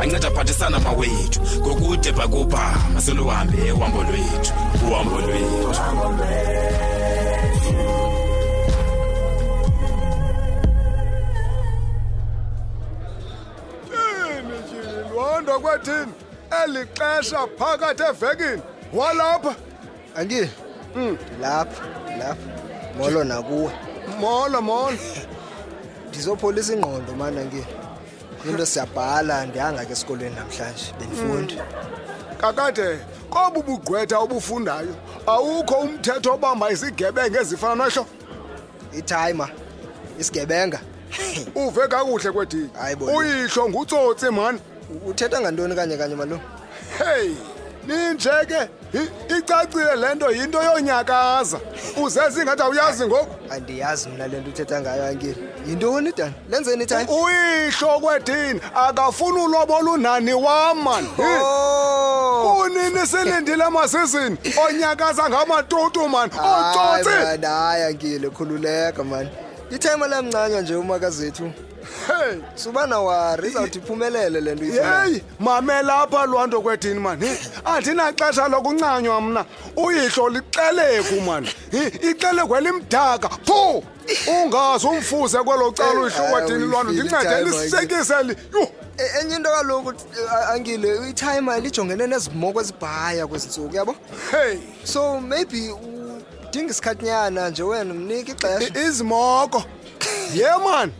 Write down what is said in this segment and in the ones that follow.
anceda aphathisana mawethu ngokude bhakubha maseluhambe uhambo lwethu uhambo lwethu ini tyhini lwanda kwethini eli xesha phakathi evekini walapha Angi. Mm, lapha, lapha. Molo nakuwe. molo molo Ndizopholisa ingqondo mana ngi. Into siyabhala ndihanga ke esikolweni namhlanje benifunda. kakade kobu bugqwetha obufundayo awukho umthetho obamba isigebenge ezifana nosho Itimer. Isigebenga. uve kakuhle bo. uyihlo ngutsotsi mani Uthetha ngantoni kanye kanye malu? hey ninje ke icacile le nto yinto yonyakaza uzeze ingathi awuyazi ngoku Andiyazi mina lento uthetha ngayo angi. Yintoni dan? Lenzeni itimer? uyihlo kwethini akafuni ulobola unani wam mani Oh. unini silindile masizini onyakaza ngamatutu mani Hayi otsotsi man, hayi angile khululeka man. Itimer lamncanywa nje umakazethu. hey! Subana wari izawuthi iphumelele lento uyifunayo. yeyi mamela apha lwanto kwethini mani andinaxesha lokuncanywa mna. Uyihlo lixeleku mani ixeleku elimdaka phu! Ungazi umfuse kwelo cala uyihlo Eh, kwethini hayi, lwanto ndincede lisekiseli yho E- enye into kaloku eh, angile itimer lijongene nezimoko ezibhaya kwezi ntsuku yabo? Hey! So maybe udinga isikhatnyana nje wena mnike ixesha. Izimoko. Ye mani?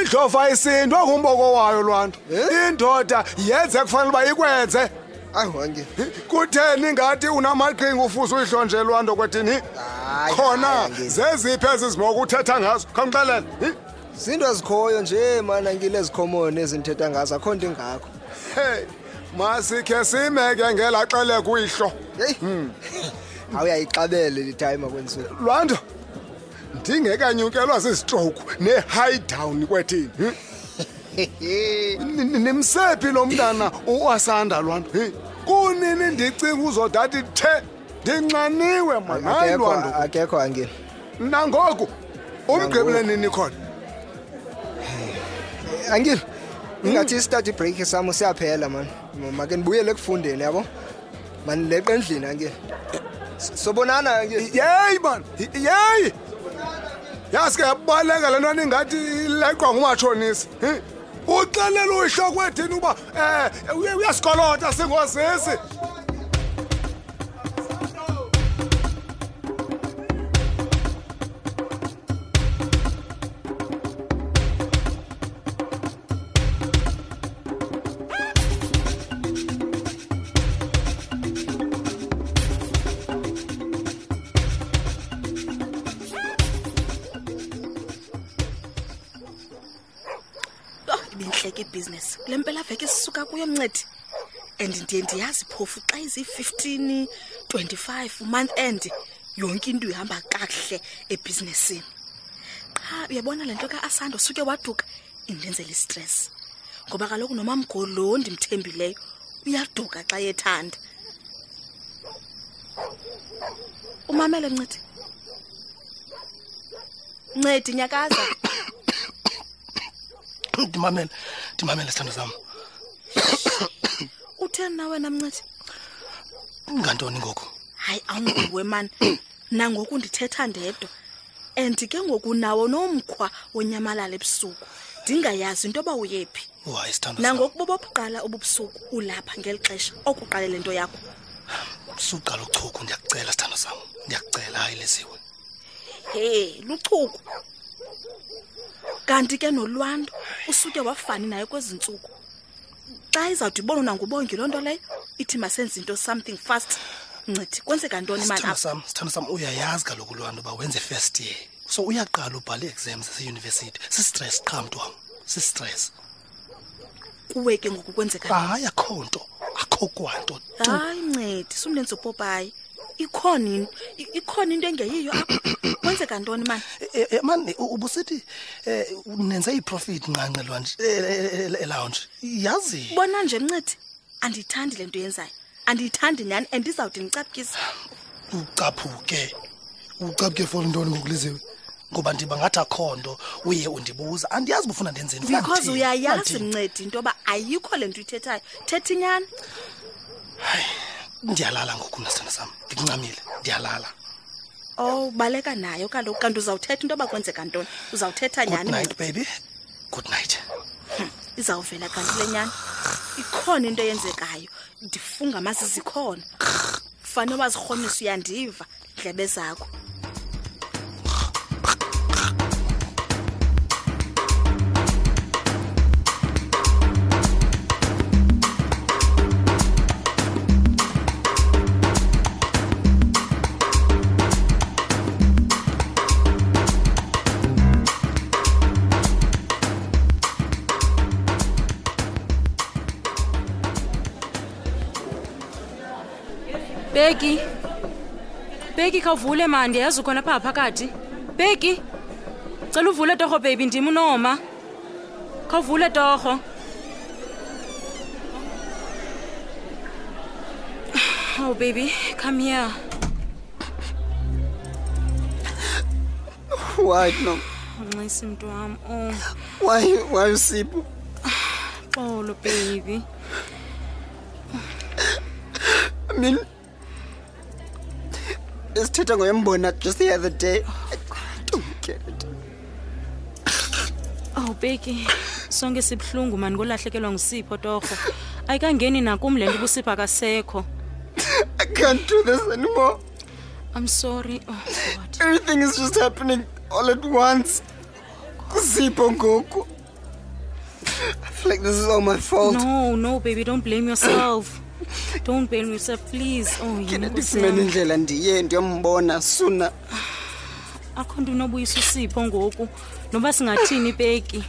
Indlovu ayisindwa ngumboko wayo lwanto Eh? indoda yenze kufanele uba ikwenze. Angile kutheni ngathi unamaqhinga ufuza uyihlonje lwanto kwethini? Hayi, khona zeziphi ezi zimoko uthetha ngazo? Khawundixelele Hi? zinto ezikhoyo nje mana angile ezikhomoni ezindithetha ngazo. Akho nto ingakho hey masikhe simeke ngelaa xele kuyihlo heyi awuyayiqabele le timer kwentsuku lwanto ndingekanyukelwa zizistroke ne-high down kwethini Hi? Ni- ni- nimsephi lo mntana uwasanda lwanto Hi? kunini ndicinga uzodathi the ndinxaniwe man hayi akekho lwanto akekho angile nangoku umgqibile nini khona? Angile ingathi i-study break sam siyaphela mani make ndibuyele ekufundeni yabo? Mani leqe endlini angile sobonana angile yeyi man. Yeyi yaske yabaleka le ntwana ingathi ileqwa ngumatshonisi. Hi? uxelela uyihloko ethini uba um uyasikolota singozisi? Sisuka kuyo mncedi and ndiye ndiyazi phofu xa izi-fifteen twenty-five month end yonke into ihamba kakuhle ebhizinesini. Qha uyabona le nto ka-asando suke waduka indenzela istress. Ngoba kaloku nomamgolo ndimthembileyo uyaduka xa yethanda. Umamele ncedi ncedi nyakaza. Ndimamele ndimamele sithando sam. Utheni na wena mncedi ngantoni ngoku? Hayi awunguwe mani. Nangoku ndithetha ndedwa. And ke ngoku nawo nomkhwa wonyamalala ebusuku. Ndingayazi into yoba uyephi. Wayi sithando sam nangoku bobobuqala obubusuku ulapha ngeli xesha okuqale le nto yakho. Suqala uchuku ndiyakucela sithando sam ndiyakucela hayi liziwe he luchuku. Kanti ke nolwando usuke wafani naye kwezi ntsuku xa izawuthi ibonwe nangubongi loo nto leyo ithi masenze into something fast. Ncedi kwenzeka ntoni mani sithando apha sam uyayazi kaloku loo nto uba wenze first year. So uyaqala ubhale i-exams zaseyunivesithi sistress qha mntwam sistress. Kuwe ke ngoku kwenzeka hayi akho nto akho kwanto hayi ncedi sumnenzi upopayi ikhona into ikhona into engeyiyo apha. Kwenzeka ntoni mani Eh, eh, man u- ubusithi eh nenze iprofit nqanqe lwanje elounge yazi? Bona nje mncedi andiyithandi le nto yenzayo andiyithandi nyhani and izawuthi ndicaphukise ucaphuke ucaphuke for ntoni ngokuliziwe? Ngoba ndiba ngathi akho nto uye undibuza andiyazi uba ufuna ndenzeni because uyayazi mncedi into yoba ayikho le nto uyithethayo. Thetha inyani ndiyalala ngoku mna sithanda sam. Ndikuncamile. Ndiyalala. Oh baleka nayo kaloku. Kanti uzawuthetha into yoba kwenzeka ntoni? Uzawuthetha good nyhani night baby. Good night. Izawuvela kanti le nyani ikhona into eyenzekayo. Ndifunga amazi zikhona fane wazirhonisa uyandiva ndlebe zakho beki. Beki khawuvule ma ndiyayazi ukhona phaa phakathi. Beki cela uvule torho bebi ndim unoma. Khawuvule torho. Oh baby come here. Why no? Nxisi mntu wam oh. Why why usipho? Xolo baby. I mean besithetha ngoyembona just the other day. I don't get it. Oh beki sonke sibuhlungu mani kolahlekelwa ngusipho torho. Ayikangeni nakum le nto ubusipho akasekho. I can't do this anymore. I'm sorry. Oh god. Everything is just happening all at once. Kusipho ngoku. I feel like this is all my fault. No, no, baby, don't blame yourself. Don't blame yourself, please. Oh, ke yini ndifumene Nkosi yam. indlela ndiye ndiyombona sooner akho nto unobuyisa usipho ngoku. Noba singathini peki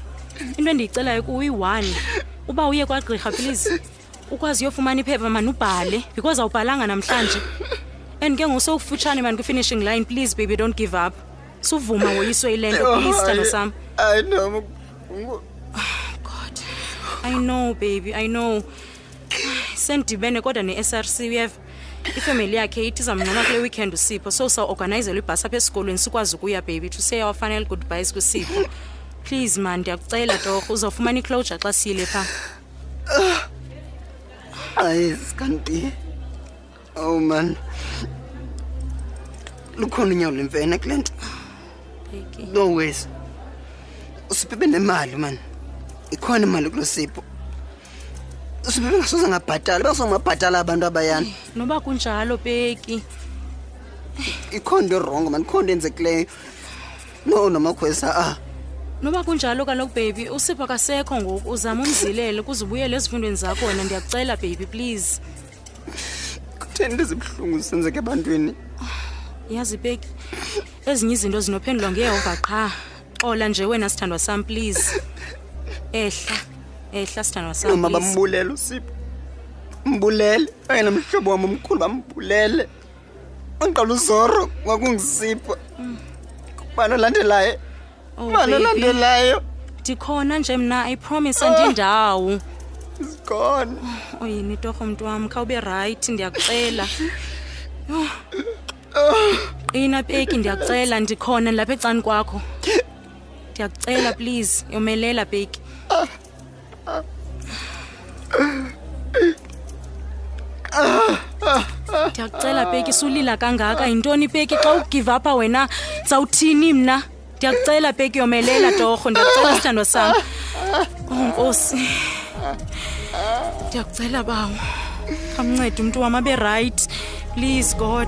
into endiyicelayo kuwe iyi-one uba uye kwagqirha please ukwazi uyofumana iphepha mani ubhale because awubhalanga namhlanje. And ke ngosowufutshane mani kwi-finishing line please baby don't give up. Suvuma woyiswe yile nto please thando sam. I know god. I know baby i know. Sendibene kodwa ne-src uyeva ifemeli yakhe ithi izamncoma kule weekend usipho. So sawuorganizelwa ibhasi apha esikolweni sikwazi ukuya baby. To say our final goodbyes kusipho. Please ma ndiyakucela torho. Uzawufumana iclosure xa siyile phaa hayi sikanti oh man. Lukhona unyawo lemfene kule nto. No ways usiphibe nemali mani ikhona imali kulo sipho usiphibe ngasoze ngabhatala basongabhatala abantu abayana. Noba kunjalo beki ikhona into erongo man ikhona into enzekileyo. No namakhwesa ah noba kunjalo kaloku baby usipho akasekho ngoku uzama umzilele kuze ubuyele ezifundweni zakho wena ndiyakucela baby please. Kutheni into ezibuhlungu zisenzeka ebantwini? Yazi beki ezinye izinto zinophendulwa ngeyehova qha. Xola nje wena sithandwa sam please. Ehla. Ehla sithandwa sam noma please. bambulele usipho? Mbulele? Oyena mhlobo wam omkhulu bambulele. Onqala uzoro kwakungisipho ubani olandelayo? Oh, ubani baby. olandelayo? Ndikhona nje mna i promise andindawo. Is gone oyini torho mntu wam? Khawube rayithi ndiyakucela Yho. qina beki ndiyakucela ndikhona lapha ecani kwakho. Ndiyakucela please yomelela beki ndiyakucela peki sulila kangaka? Yintoni peki? Xa ugive apha wena zawuthini mna? Ndiyakucela peki yomelela torho. Ndiyakucela sithandwa sam. Onkosi ndiyakucela bawo. Kamncede umntu wam abe rayithi please god